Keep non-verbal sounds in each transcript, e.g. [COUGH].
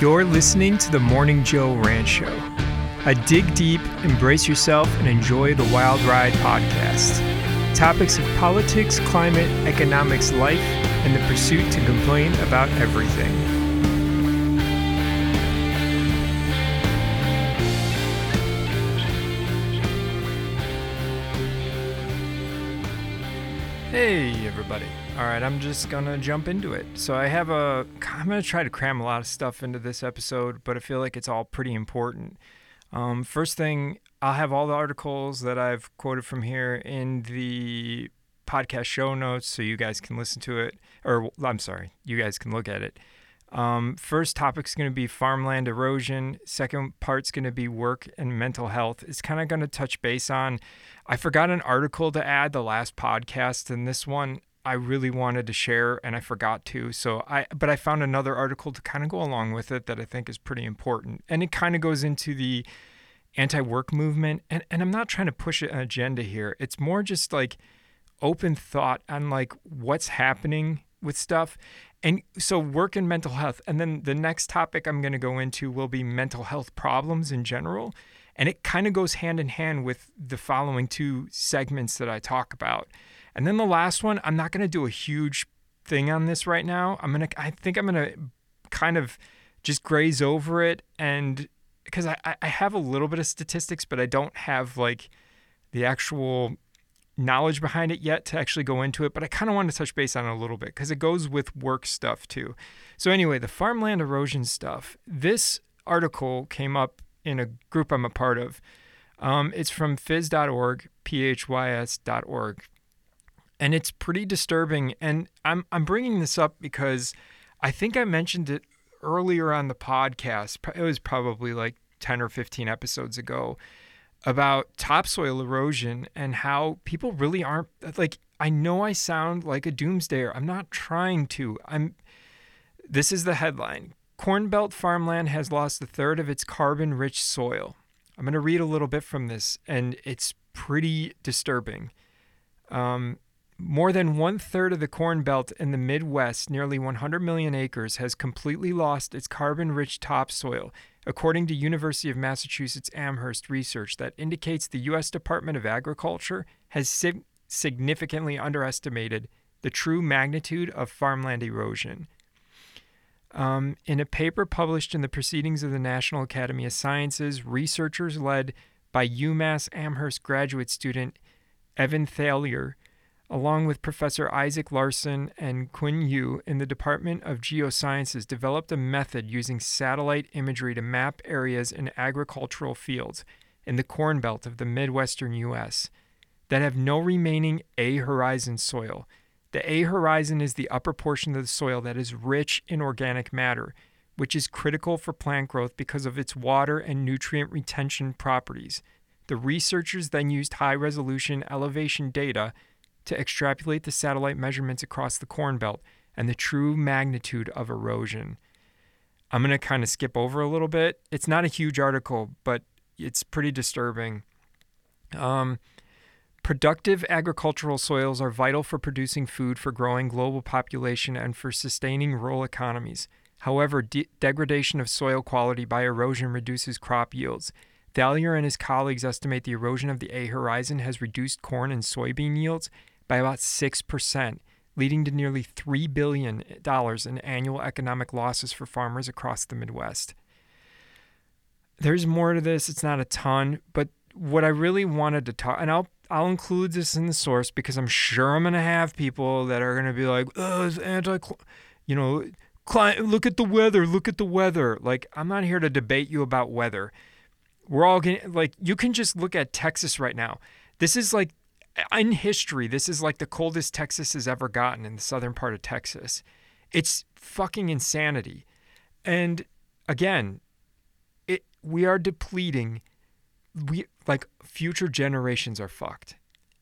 You're listening to the Morning Joe Ranch Show, a dig deep, embrace yourself, and enjoy the wild ride podcast. Topics of politics, climate, economics, life, and the pursuit to complain about everything. Hey. All right, I'm just to jump into it. So, I have a, I'm to try to cram a lot of stuff into this episode, but I feel like it's all pretty important. Um, first thing, I'll have all the articles that I've quoted from here in the podcast show notes so you guys can listen to it, or I'm sorry, you guys can look at it. Um, first topic's going to be farmland erosion. Second part's going to be work and mental health. It's kind of going to touch base on. I forgot an article to add the last podcast, and this one I really wanted to share, and I forgot to. So I, but I found another article to kind of go along with it that I think is pretty important, and it kind of goes into the anti-work movement. And and I'm not trying to push an agenda here. It's more just like open thought on like what's happening with stuff and so work and mental health. And then the next topic I'm going to go into will be mental health problems in general. And it kind of goes hand in hand with the following two segments that I talk about. And then the last one, I'm not going to do a huge thing on this right now. I'm going to, I think I'm going to kind of just graze over it. And because I, I have a little bit of statistics, but I don't have like the actual knowledge behind it yet to actually go into it, but I kind of want to touch base on it a little bit because it goes with work stuff too. So, anyway, the farmland erosion stuff. This article came up in a group I'm a part of. Um, it's from phys.org, phys.org. And it's pretty disturbing. And I'm, I'm bringing this up because I think I mentioned it earlier on the podcast. It was probably like 10 or 15 episodes ago about topsoil erosion and how people really aren't like I know I sound like a doomsdayer. I'm not trying to. I'm This is the headline. Corn Belt farmland has lost a third of its carbon-rich soil. I'm going to read a little bit from this and it's pretty disturbing. Um, more than one third of the Corn Belt in the Midwest, nearly 100 million acres, has completely lost its carbon rich topsoil, according to University of Massachusetts Amherst research that indicates the U.S. Department of Agriculture has sig- significantly underestimated the true magnitude of farmland erosion. Um, in a paper published in the Proceedings of the National Academy of Sciences, researchers led by UMass Amherst graduate student Evan Thaler along with Professor Isaac Larsen and Quinn Yu in the Department of Geosciences, developed a method using satellite imagery to map areas in agricultural fields in the Corn Belt of the Midwestern U.S. that have no remaining A horizon soil. The A horizon is the upper portion of the soil that is rich in organic matter, which is critical for plant growth because of its water and nutrient retention properties. The researchers then used high resolution elevation data to extrapolate the satellite measurements across the Corn Belt and the true magnitude of erosion. I'm going to kind of skip over a little bit. It's not a huge article, but it's pretty disturbing. Um, productive agricultural soils are vital for producing food for growing global population and for sustaining rural economies. However, de- degradation of soil quality by erosion reduces crop yields. Thaler and his colleagues estimate the erosion of the A horizon has reduced corn and soybean yields by about 6%, leading to nearly $3 billion in annual economic losses for farmers across the Midwest. There's more to this, it's not a ton, but what I really wanted to talk, and I'll I'll include this in the source because I'm sure I'm gonna have people that are gonna be like, "Oh, it's anti," you know, look at the weather, look at the weather. Like I'm not here to debate you about weather. We're all getting like you can just look at Texas right now. This is like in history, this is like the coldest Texas has ever gotten in the southern part of Texas. It's fucking insanity. And again, it we are depleting we like future generations are fucked.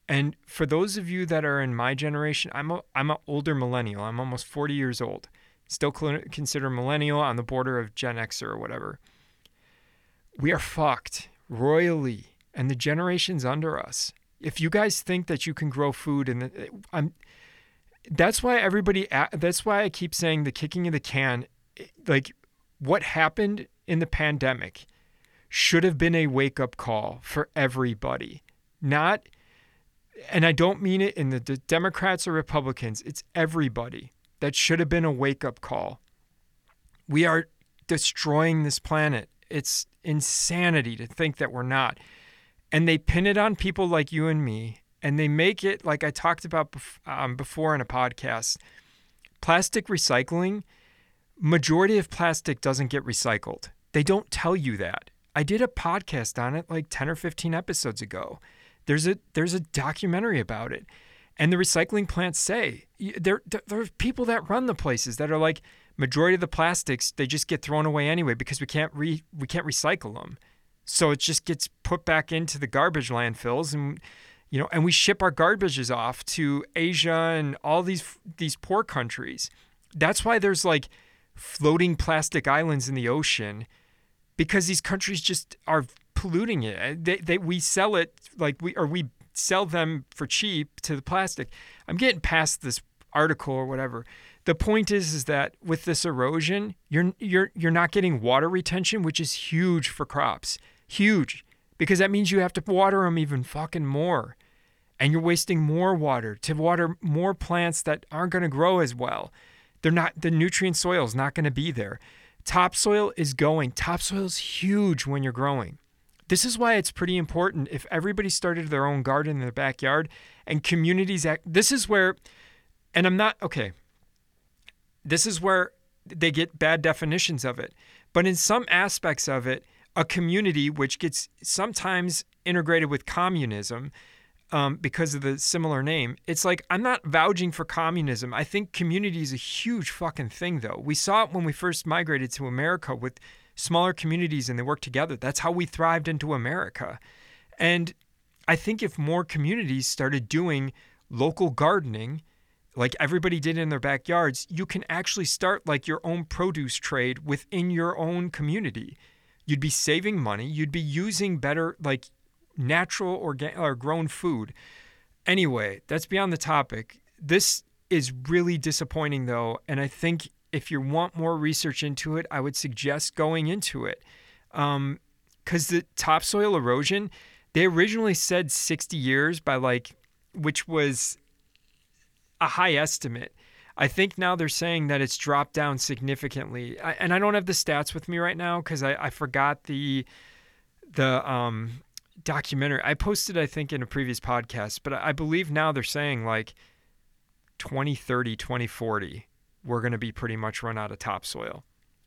And for those of you that are in my generation, I'm a I'm an older millennial. I'm almost 40 years old. Still consider millennial on the border of Gen Xer or whatever. We are fucked royally and the generations under us if you guys think that you can grow food and I'm that's why everybody that's why I keep saying the kicking of the can like what happened in the pandemic should have been a wake up call for everybody. Not, and I don't mean it in the, the Democrats or Republicans, it's everybody. That should have been a wake up call. We are destroying this planet. It's insanity to think that we're not. And they pin it on people like you and me, and they make it like I talked about um, before in a podcast. Plastic recycling, majority of plastic doesn't get recycled. They don't tell you that. I did a podcast on it like 10 or 15 episodes ago. There's a there's a documentary about it. And the recycling plants say there there's people that run the places that are like majority of the plastics they just get thrown away anyway because we can't re we can't recycle them. So it just gets put back into the garbage landfills and you know and we ship our garbages off to Asia and all these these poor countries. That's why there's like floating plastic islands in the ocean because these countries just are polluting it. They, they we sell it like we or we sell them for cheap to the plastic. I'm getting past this article or whatever. The point is is that with this erosion, you're you're you're not getting water retention, which is huge for crops. Huge. Because that means you have to water them even fucking more. And you're wasting more water to water more plants that aren't going to grow as well. They're not the nutrient soil is not going to be there. Topsoil is going. Topsoil is huge when you're growing. This is why it's pretty important if everybody started their own garden in their backyard and communities act. This is where, and I'm not, okay, this is where they get bad definitions of it. But in some aspects of it, a community which gets sometimes integrated with communism um, because of the similar name. It's like I'm not vouching for communism. I think community is a huge fucking thing, though. We saw it when we first migrated to America with smaller communities and they work together. That's how we thrived into America. And I think if more communities started doing local gardening, like everybody did in their backyards, you can actually start like your own produce trade within your own community. You'd be saving money. You'd be using better, like natural organ- or grown food. Anyway, that's beyond the topic. This is really disappointing, though. And I think if you want more research into it, I would suggest going into it. Because um, the topsoil erosion, they originally said 60 years by like, which was a high estimate. I think now they're saying that it's dropped down significantly. I, and I don't have the stats with me right now because I, I forgot the the um, documentary. I posted, I think, in a previous podcast, but I believe now they're saying like 2030, 2040 we're going to be pretty much run out of topsoil,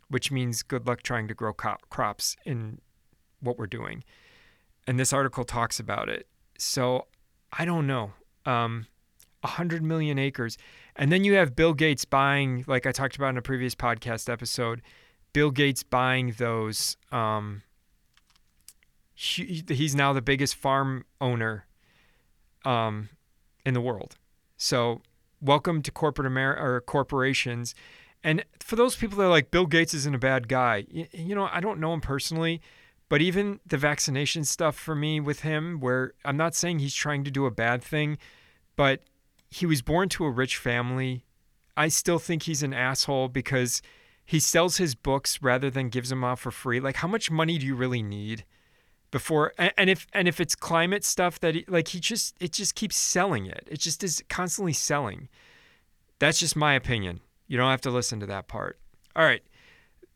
which means good luck trying to grow co- crops in what we're doing. And this article talks about it. So I don't know. Um, 100 million acres. And then you have Bill Gates buying, like I talked about in a previous podcast episode, Bill Gates buying those. Um, he, he's now the biggest farm owner um, in the world. So welcome to corporate America or corporations. And for those people that are like, Bill Gates isn't a bad guy, you, you know, I don't know him personally, but even the vaccination stuff for me with him, where I'm not saying he's trying to do a bad thing, but he was born to a rich family. I still think he's an asshole because he sells his books rather than gives them off for free. Like, how much money do you really need? before and if and if it's climate stuff that he, like he just it just keeps selling it it just is constantly selling that's just my opinion you don't have to listen to that part all right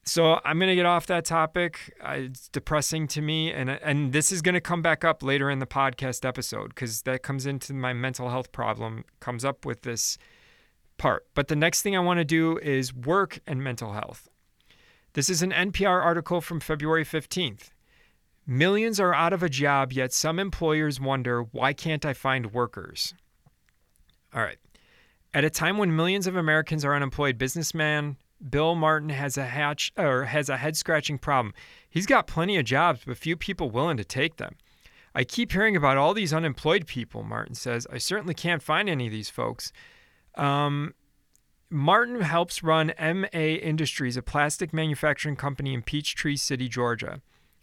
so i'm to get off that topic uh, it's depressing to me and and this is to come back up later in the podcast episode because that comes into my mental health problem comes up with this part but the next thing i want to do is work and mental health this is an npr article from february 15th Millions are out of a job, yet some employers wonder why can't I find workers? All right. At a time when millions of Americans are unemployed, businessman Bill Martin has a hatch or has a head-scratching problem. He's got plenty of jobs, but few people willing to take them. I keep hearing about all these unemployed people, Martin says. I certainly can't find any of these folks. Um, Martin helps run MA Industries, a plastic manufacturing company in Peachtree City, Georgia.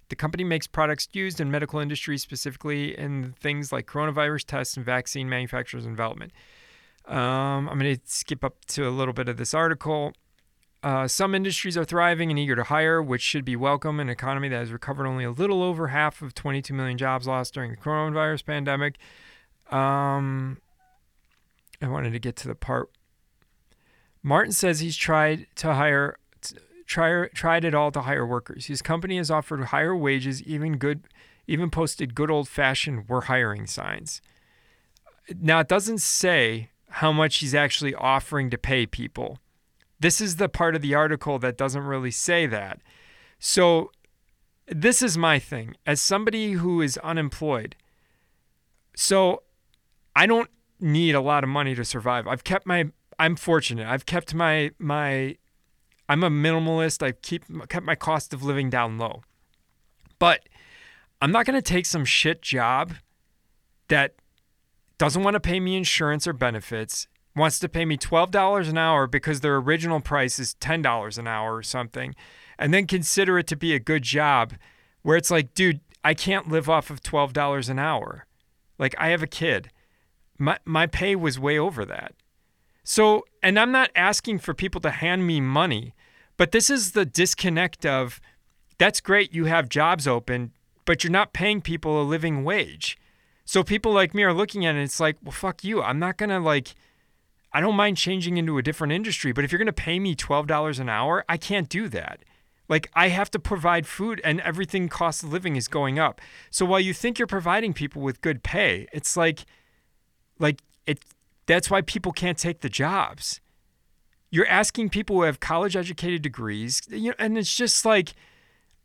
The company makes products used in medical industry, specifically in things like coronavirus tests and vaccine manufacturers and development. Um, I'm going to skip up to a little bit of this article. Uh, some industries are thriving and eager to hire, which should be welcome in an economy that has recovered only a little over half of 22 million jobs lost during the coronavirus pandemic. Um, I wanted to get to the part. Martin says he's tried to hire, try, tried it all to hire workers. His company has offered higher wages, even good, even posted good old fashioned "we're hiring" signs. Now it doesn't say how much he's actually offering to pay people. This is the part of the article that doesn't really say that. So this is my thing as somebody who is unemployed. So I don't need a lot of money to survive. I've kept my I'm fortunate. I've kept my my I'm a minimalist. I keep kept my cost of living down low. But I'm not going to take some shit job that doesn't want to pay me insurance or benefits, wants to pay me $12 an hour because their original price is $10 an hour or something, and then consider it to be a good job where it's like, dude, I can't live off of $12 an hour. Like I have a kid my my pay was way over that. So, and I'm not asking for people to hand me money, but this is the disconnect of that's great you have jobs open, but you're not paying people a living wage. So people like me are looking at it it's like, well fuck you. I'm not going to like I don't mind changing into a different industry, but if you're going to pay me $12 an hour, I can't do that. Like I have to provide food and everything cost of living is going up. So while you think you're providing people with good pay, it's like like it that's why people can't take the jobs. You're asking people who have college educated degrees, you know, and it's just like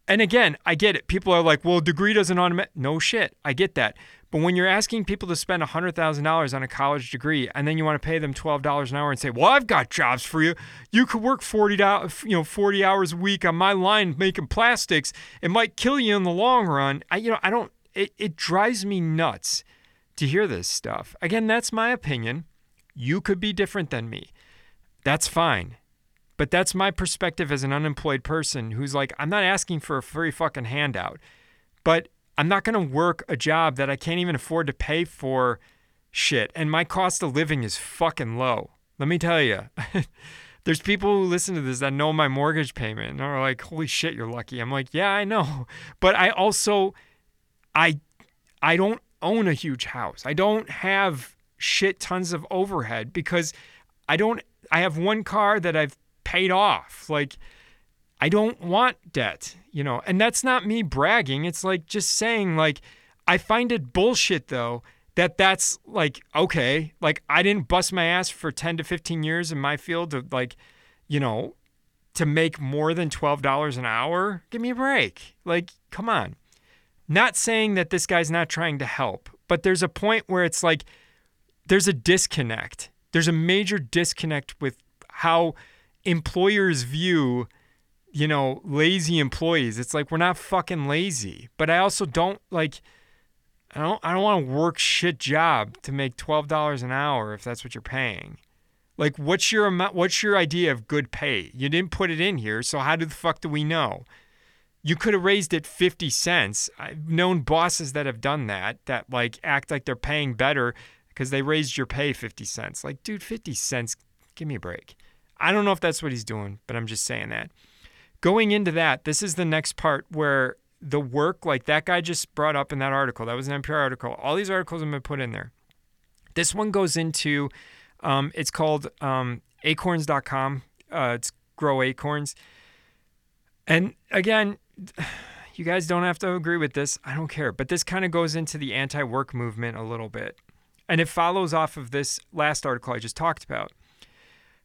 and again, I get it. People are like, "Well, degree doesn't automatic." No shit. I get that. But when you're asking people to spend $100,000 on a college degree and then you want to pay them $12 an hour and say, "Well, I've got jobs for you. You could work 40 you know, 40 hours a week on my line making plastics. It might kill you in the long run." I you know, I don't it, it drives me nuts to hear this stuff. Again, that's my opinion. You could be different than me. That's fine. But that's my perspective as an unemployed person who's like, I'm not asking for a free fucking handout, but I'm not going to work a job that I can't even afford to pay for shit. And my cost of living is fucking low. Let me tell you. [LAUGHS] There's people who listen to this that know my mortgage payment and are like, "Holy shit, you're lucky." I'm like, "Yeah, I know." [LAUGHS] But I also I I don't own a huge house. I don't have shit tons of overhead because I don't I have one car that I've paid off. Like I don't want debt, you know. And that's not me bragging. It's like just saying like I find it bullshit though that that's like okay, like I didn't bust my ass for 10 to 15 years in my field to like, you know, to make more than $12 an hour. Give me a break. Like come on. Not saying that this guy's not trying to help, but there's a point where it's like there's a disconnect. There's a major disconnect with how employers view, you know, lazy employees. It's like we're not fucking lazy, but I also don't like I don't I don't want to work shit job to make $12 an hour if that's what you're paying. Like what's your amount what's your idea of good pay? You didn't put it in here, so how the fuck do we know? you could have raised it 50 cents. I've known bosses that have done that, that like act like they're paying better because they raised your pay 50 cents. Like, dude, 50 cents, give me a break. I don't know if that's what he's doing, but I'm just saying that. Going into that, this is the next part where the work, like that guy just brought up in that article, that was an NPR article. All these articles have been put in there. This one goes into, um, it's called um, acorns.com. Uh, it's Grow Acorns. And again, [SIGHS] you guys don't have to agree with this. I don't care. But this kind of goes into the anti work movement a little bit. And it follows off of this last article I just talked about.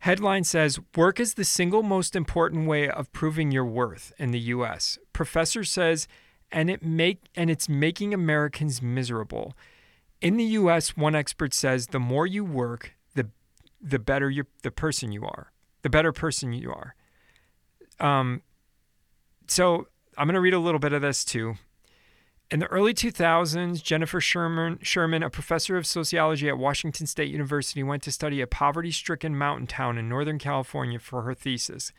Headline says Work is the single most important way of proving your worth in the US. Professor says, and it make and it's making Americans miserable. In the US, one expert says the more you work, the the better you the person you are. The better person you are. Um, so I'm going to read a little bit of this too. In the early 2000s, Jennifer Sherman, Sherman, a professor of sociology at Washington State University, went to study a poverty stricken mountain town in Northern California for her thesis.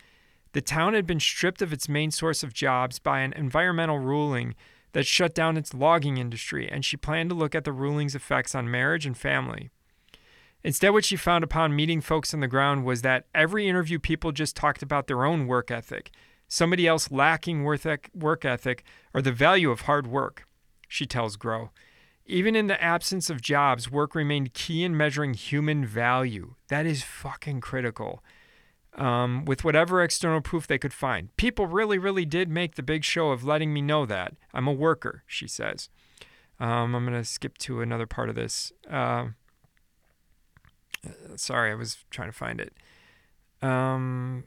The town had been stripped of its main source of jobs by an environmental ruling that shut down its logging industry, and she planned to look at the ruling's effects on marriage and family. Instead, what she found upon meeting folks on the ground was that every interview, people just talked about their own work ethic, somebody else lacking work ethic, or the value of hard work, she tells Grow. Even in the absence of jobs, work remained key in measuring human value. That is fucking critical. Um, with whatever external proof they could find. People really, really did make the big show of letting me know that. I'm a worker, she says. Um, I'm going to skip to another part of this. Uh, sorry, I was trying to find it. Um,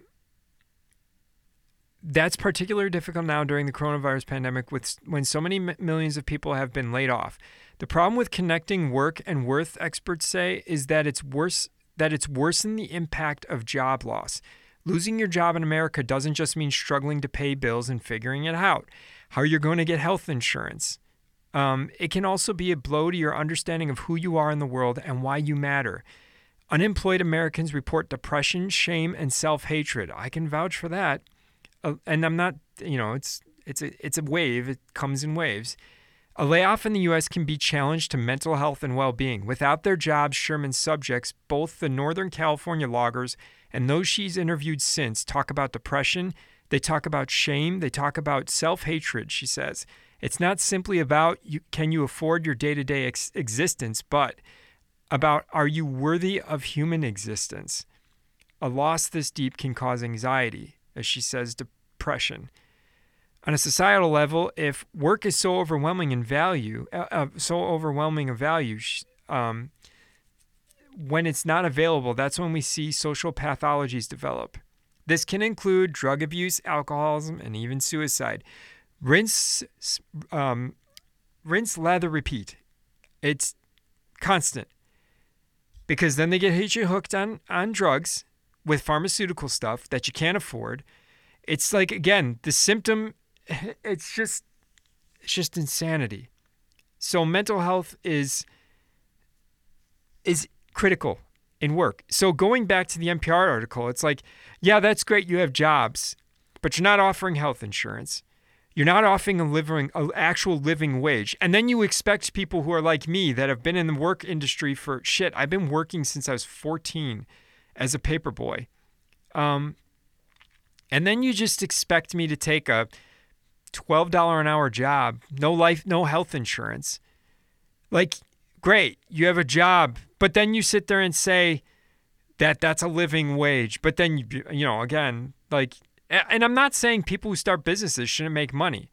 that's particularly difficult now during the coronavirus pandemic with when so many m- millions of people have been laid off. The problem with connecting work and worth, experts say, is that it's worse that it's worsened the impact of job loss. Losing your job in America doesn't just mean struggling to pay bills and figuring it out. How you're going to get health insurance. Um, it can also be a blow to your understanding of who you are in the world and why you matter. Unemployed Americans report depression, shame, and self-hatred. I can vouch for that. And I'm not, you know, it's it's a it's a wave. It comes in waves. A layoff in the U.S. can be challenged to mental health and well being. Without their jobs, Sherman's subjects, both the Northern California loggers and those she's interviewed since, talk about depression. They talk about shame. They talk about self hatred, she says. It's not simply about you, can you afford your day to day existence, but about are you worthy of human existence? A loss this deep can cause anxiety, as she says, depression on a societal level, if work is so overwhelming in value, uh, uh, so overwhelming of value, um, when it's not available, that's when we see social pathologies develop. This can include drug abuse, alcoholism, and even suicide. Rinse, um, rinse, lather, repeat. It's constant because then they get you hooked on on drugs with pharmaceutical stuff that you can't afford. It's like again, the symptom [LAUGHS] it's just it's just insanity. So mental health is is critical in work. So going back to the NPR article, it's like, yeah, that's great you have jobs, but you're not offering health insurance. You're not offering a living an actual living wage. And then you expect people who are like me that have been in the work industry for shit. I've been working since I was 14 as a paper boy. Um, and then you just expect me to take a $12 an hour job, no life, no health insurance. Like, great, you have a job, but then you sit there and say that that's a living wage. But then, you, you know, again, like, and I'm not saying people who start businesses shouldn't make money,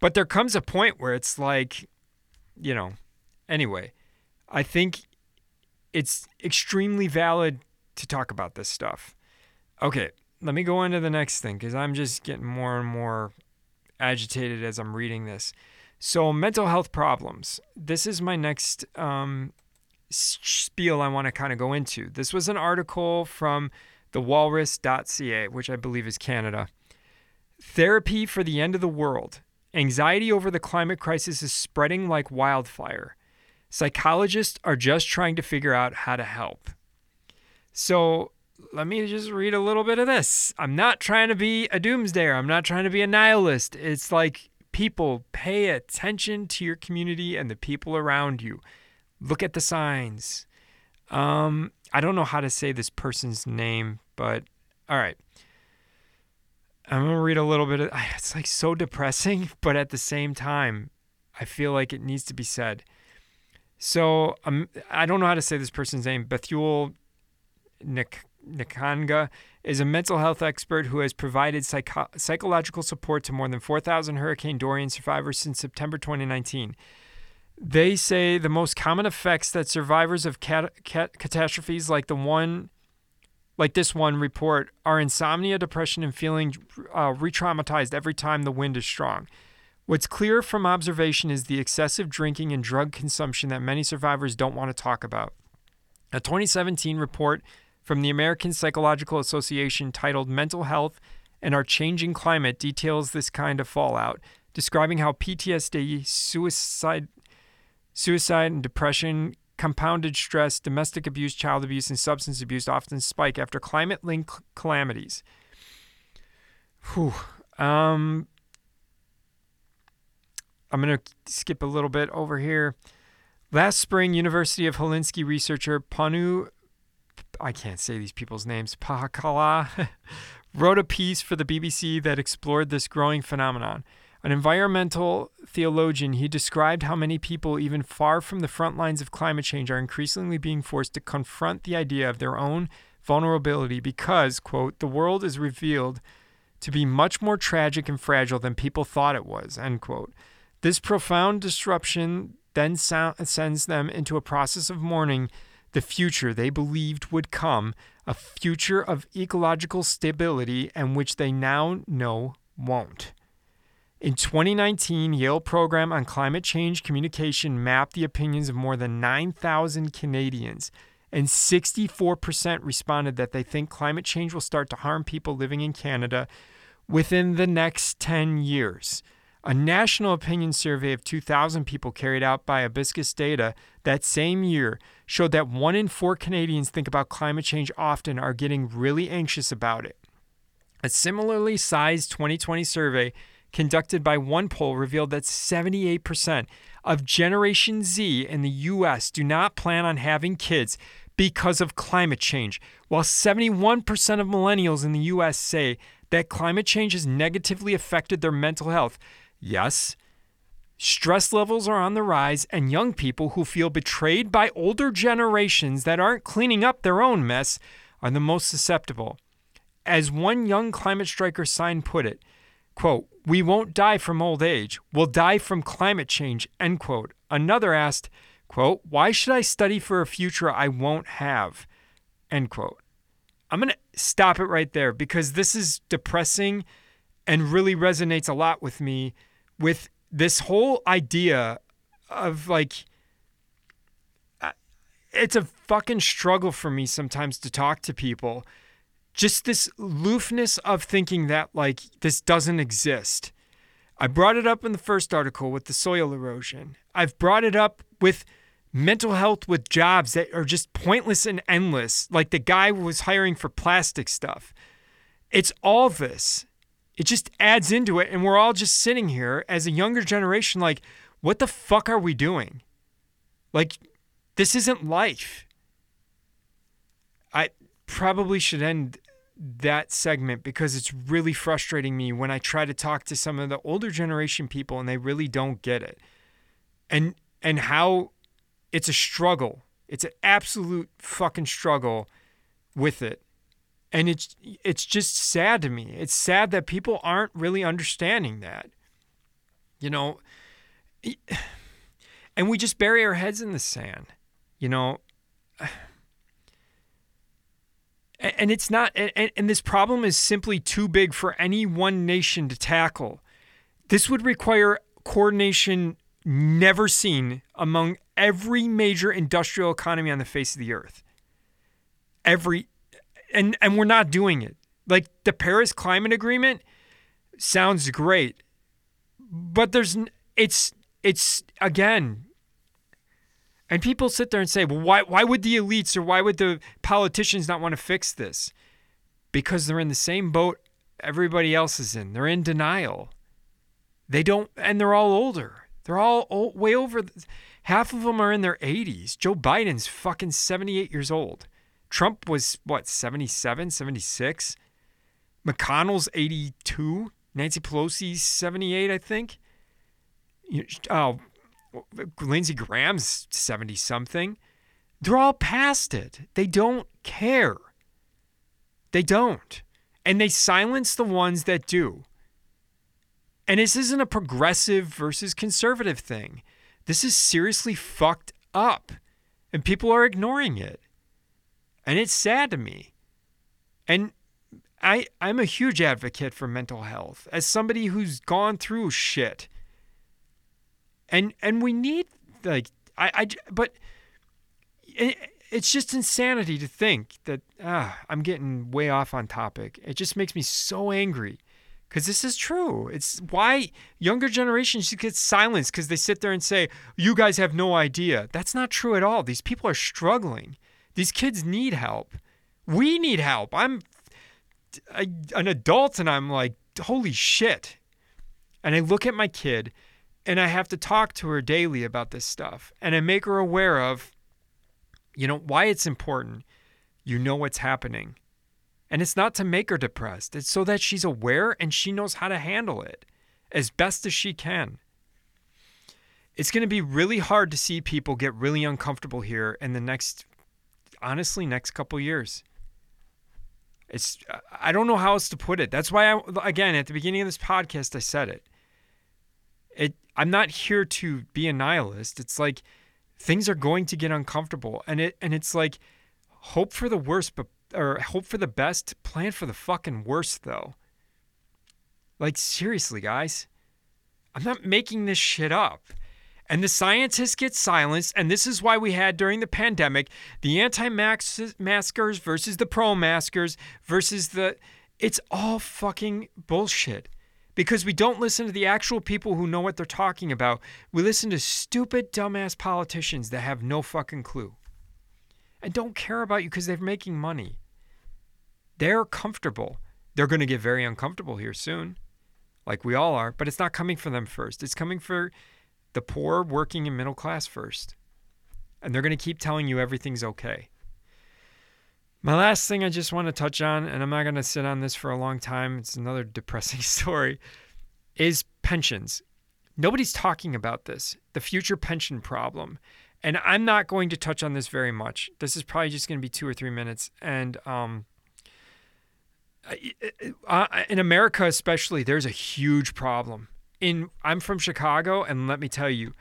but there comes a point where it's like, you know, anyway, I think it's extremely valid to talk about this stuff. Okay, let me go on to the next thing because I'm just getting more and more agitated as I'm reading this. So, mental health problems. This is my next um, spiel I want to kind of go into. This was an article from the walrus.ca, which I believe is Canada. Therapy for the end of the world. Anxiety over the climate crisis is spreading like wildfire. Psychologists are just trying to figure out how to help. So, let me just read a little bit of this. I'm not trying to be a doomsdayer. I'm not trying to be a nihilist. It's like people pay attention to your community and the people around you. Look at the signs. Um, I don't know how to say this person's name, but all right. I'm going to read a little bit of [SIGHS] it's like so depressing, [LAUGHS] but at the same time, I feel like it needs to be said. So um, I don't know how to say this person's name. Bethuel Nick Nakanga is a mental health expert who has provided psycho- psychological support to more than 4,000 Hurricane Dorian survivors since September 2019. They say the most common effects that survivors of cat- cat- catastrophes like the one like this one report are insomnia, depression, and feeling uh, re traumatized every time the wind is strong. What's clear from observation is the excessive drinking and drug consumption that many survivors don't want to talk about. A 2017 report from the American Psychological Association titled Mental Health and Our Changing Climate details this kind of fallout, describing how PTSD, suicide, suicide and depression, compounded stress, domestic abuse, child abuse, and substance abuse often spike after climate linked calamities. Whew. Um, I'm going to skip a little bit over here. Last spring, University of Helsinki researcher Panu, I can't say these people's names, Pahkala, [LAUGHS] wrote a piece for the BBC that explored this growing phenomenon. An environmental theologian, he described how many people, even far from the front lines of climate change, are increasingly being forced to confront the idea of their own vulnerability because, quote, the world is revealed to be much more tragic and fragile than people thought it was, end quote. This profound disruption then sends them into a process of mourning the future they believed would come, a future of ecological stability and which they now know won't. In 2019, Yale program on climate change communication mapped the opinions of more than 9,000 Canadians, and 64% responded that they think climate change will start to harm people living in Canada within the next 10 years. A national opinion survey of 2,000 people carried out by Abacus Data that same year showed that one in four Canadians think about climate change often are getting really anxious about it. A similarly sized 2020 survey conducted by OnePoll revealed that 78% of Generation Z in the US do not plan on having kids because of climate change, while 71% of millennials in the US say that climate change has negatively affected their mental health. Yes, stress levels are on the rise, and young people who feel betrayed by older generations that aren't cleaning up their own mess are the most susceptible. As one young climate striker sign put it, quote, we won't die from old age. We'll die from climate change, end quote. Another asked, quote, why should I study for a future I won't have? End quote. I'm going to stop it right there because this is depressing and really resonates a lot with me with this whole idea of like, it's a fucking struggle for me sometimes to talk to people just this aloofness of thinking that like this doesn't exist. I brought it up in the first article with the soil erosion. I've brought it up with mental health with jobs that are just pointless and endless, like the guy was hiring for plastic stuff. It's all this. It just adds into it, and we're all just sitting here as a younger generation, like, what the fuck are we doing? Like, this isn't life. I probably should end that segment because it's really frustrating me when I try to talk to some of the older generation people and they really don't get it. And and how it's a struggle. It's an absolute fucking struggle with it. And it's it's just sad to me. It's sad that people aren't really understanding that. You know, [SIGHS] and we just bury our heads in the sand. You know, [SIGHS] and it's not, and, and this problem is simply too big for any one nation to tackle. This would require coordination never seen among every major industrial economy on the face of the earth. Every, and, and we're not doing it. Like the Paris Climate Agreement sounds great, but there's, it's, it's again, and people sit there and say, well, why, why would the elites or why would the politicians not want to fix this? Because they're in the same boat everybody else is in. They're in denial. They don't, and they're all older. They're all old, way over. Half of them are in their 80s. Joe Biden's fucking 78 years old. Trump was, what, 77, 76? McConnell's 82. Nancy Pelosi's 78, I think. Oh, Lindsey Graham's 70 something. They're all past it. They don't care. They don't. And they silence the ones that do. And this isn't a progressive versus conservative thing. This is seriously fucked up. And people are ignoring it. And it's sad to me. And I, I'm a huge advocate for mental health as somebody who's gone through shit and and we need like I, I but it, it's just insanity to think that ah, I'm getting way off on topic. It just makes me so angry because this is true. It's why younger generations get silenced because they sit there and say, "You guys have no idea." That's not true at all. These people are struggling. These kids need help. We need help. I'm a, an adult and I'm like, "Holy shit!" And I look at my kid And I have to talk to her daily about this stuff. And I make her aware of, you know, why it's important. You know what's happening. And it's not to make her depressed, it's so that she's aware and she knows how to handle it as best as she can. It's going to be really hard to see people get really uncomfortable here in the next, honestly, next couple years. It's I don't know how else to put it. That's why I again at the beginning of this podcast I said it. It I'm not here to be a nihilist. It's like things are going to get uncomfortable and it and it's like hope for the worst but or hope for the best, plan for the fucking worst though. Like seriously, guys. I'm not making this shit up and the scientists get silenced. And this is why we had during the pandemic the anti maskers versus the pro maskers versus the. It's all fucking bullshit because we don't listen to the actual people who know what they're talking about. We listen to stupid, dumbass politicians that have no fucking clue and don't care about you because they're making money. They're comfortable. They're going to get very uncomfortable here soon, like we all are, but it's not coming for them first. It's coming for the poor, working, and middle class first. And they're going to keep telling you everything's okay. My last thing I just want to touch on, and I'm not going to sit on this for a long time, it's another [LAUGHS] depressing story, is pensions. Nobody's talking about this, the future pension problem. And I'm not going to touch on this very much. This is probably just going to be two or three minutes. And um, in America, especially, there's a huge problem in I'm from Chicago, and let me tell you,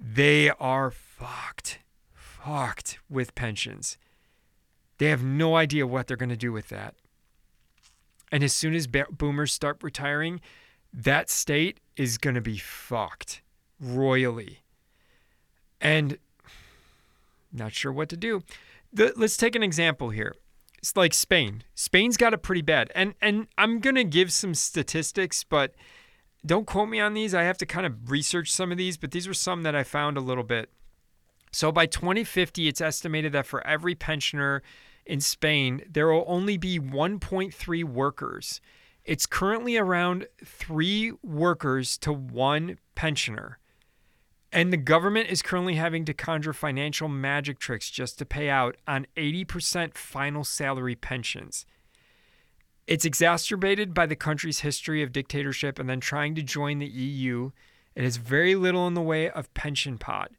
they are fucked, fucked with pensions. They have no idea what they're going to do with that. And as soon as boomers start retiring, that state is going to be fucked royally. And not sure what to do. The, let's take an example here. It's like Spain. Spain's got it pretty bad. And and I'm going to give some statistics, but don't quote me on these. I have to kind of research some of these, but these were some that I found a little bit. So by 2050, it's estimated that for every pensioner in Spain, there will only be 1.3 workers. It's currently around three workers to one pensioner. And the government is currently having to conjure financial magic tricks just to pay out on 80% final salary pensions. It's exacerbated by the country's history of dictatorship and then trying to join the EU. It has very little in the way of pension pot.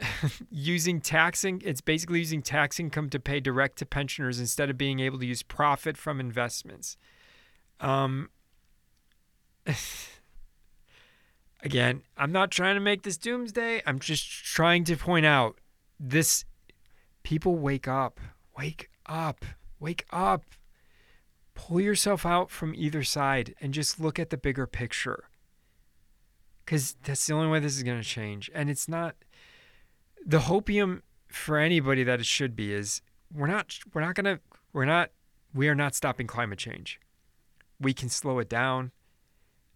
[LAUGHS] using taxing, it's basically using tax income to pay direct to pensioners instead of being able to use profit from investments. Um, [LAUGHS] again, I'm not trying to make this doomsday. I'm just trying to point out this people wake up, wake up, wake up pull yourself out from either side and just look at the bigger picture. Because that's the only way this is going to change. And it's not the hopium for anybody that it should be is we're not, we're not going to, we're not, we are not stopping climate change. We can slow it down,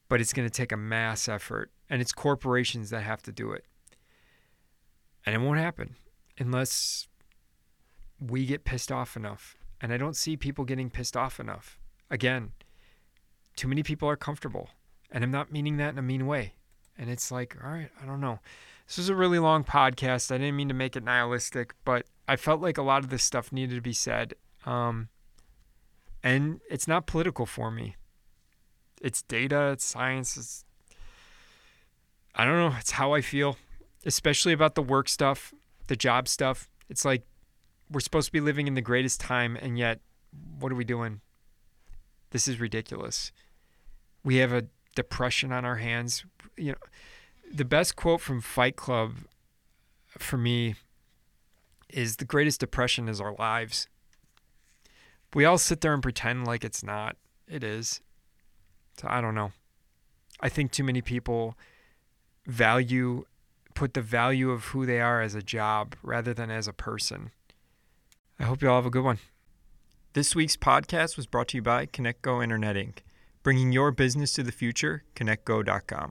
but it's going to take a mass effort. And it's corporations that have to do it. And it won't happen unless we get pissed off enough and I don't see people getting pissed off enough. Again, too many people are comfortable. And I'm not meaning that in a mean way. And it's like, all right, I don't know. This was a really long podcast. I didn't mean to make it nihilistic, but I felt like a lot of this stuff needed to be said. Um, and it's not political for me. It's data, it's science, it's I don't know, it's how I feel, especially about the work stuff, the job stuff. It's like we're supposed to be living in the greatest time, and yet, what are we doing? This is ridiculous. We have a depression on our hands. You know, the best quote from Fight Club for me is the greatest depression is our lives. We all sit there and pretend like it's not. It is. So I don't know. I think too many people value put the value of who they are as a job rather than as a person. I hope you all have a good one. This week's podcast was brought to you by ConnectGo Internet Inc., bringing your business to the future, connectgo.com.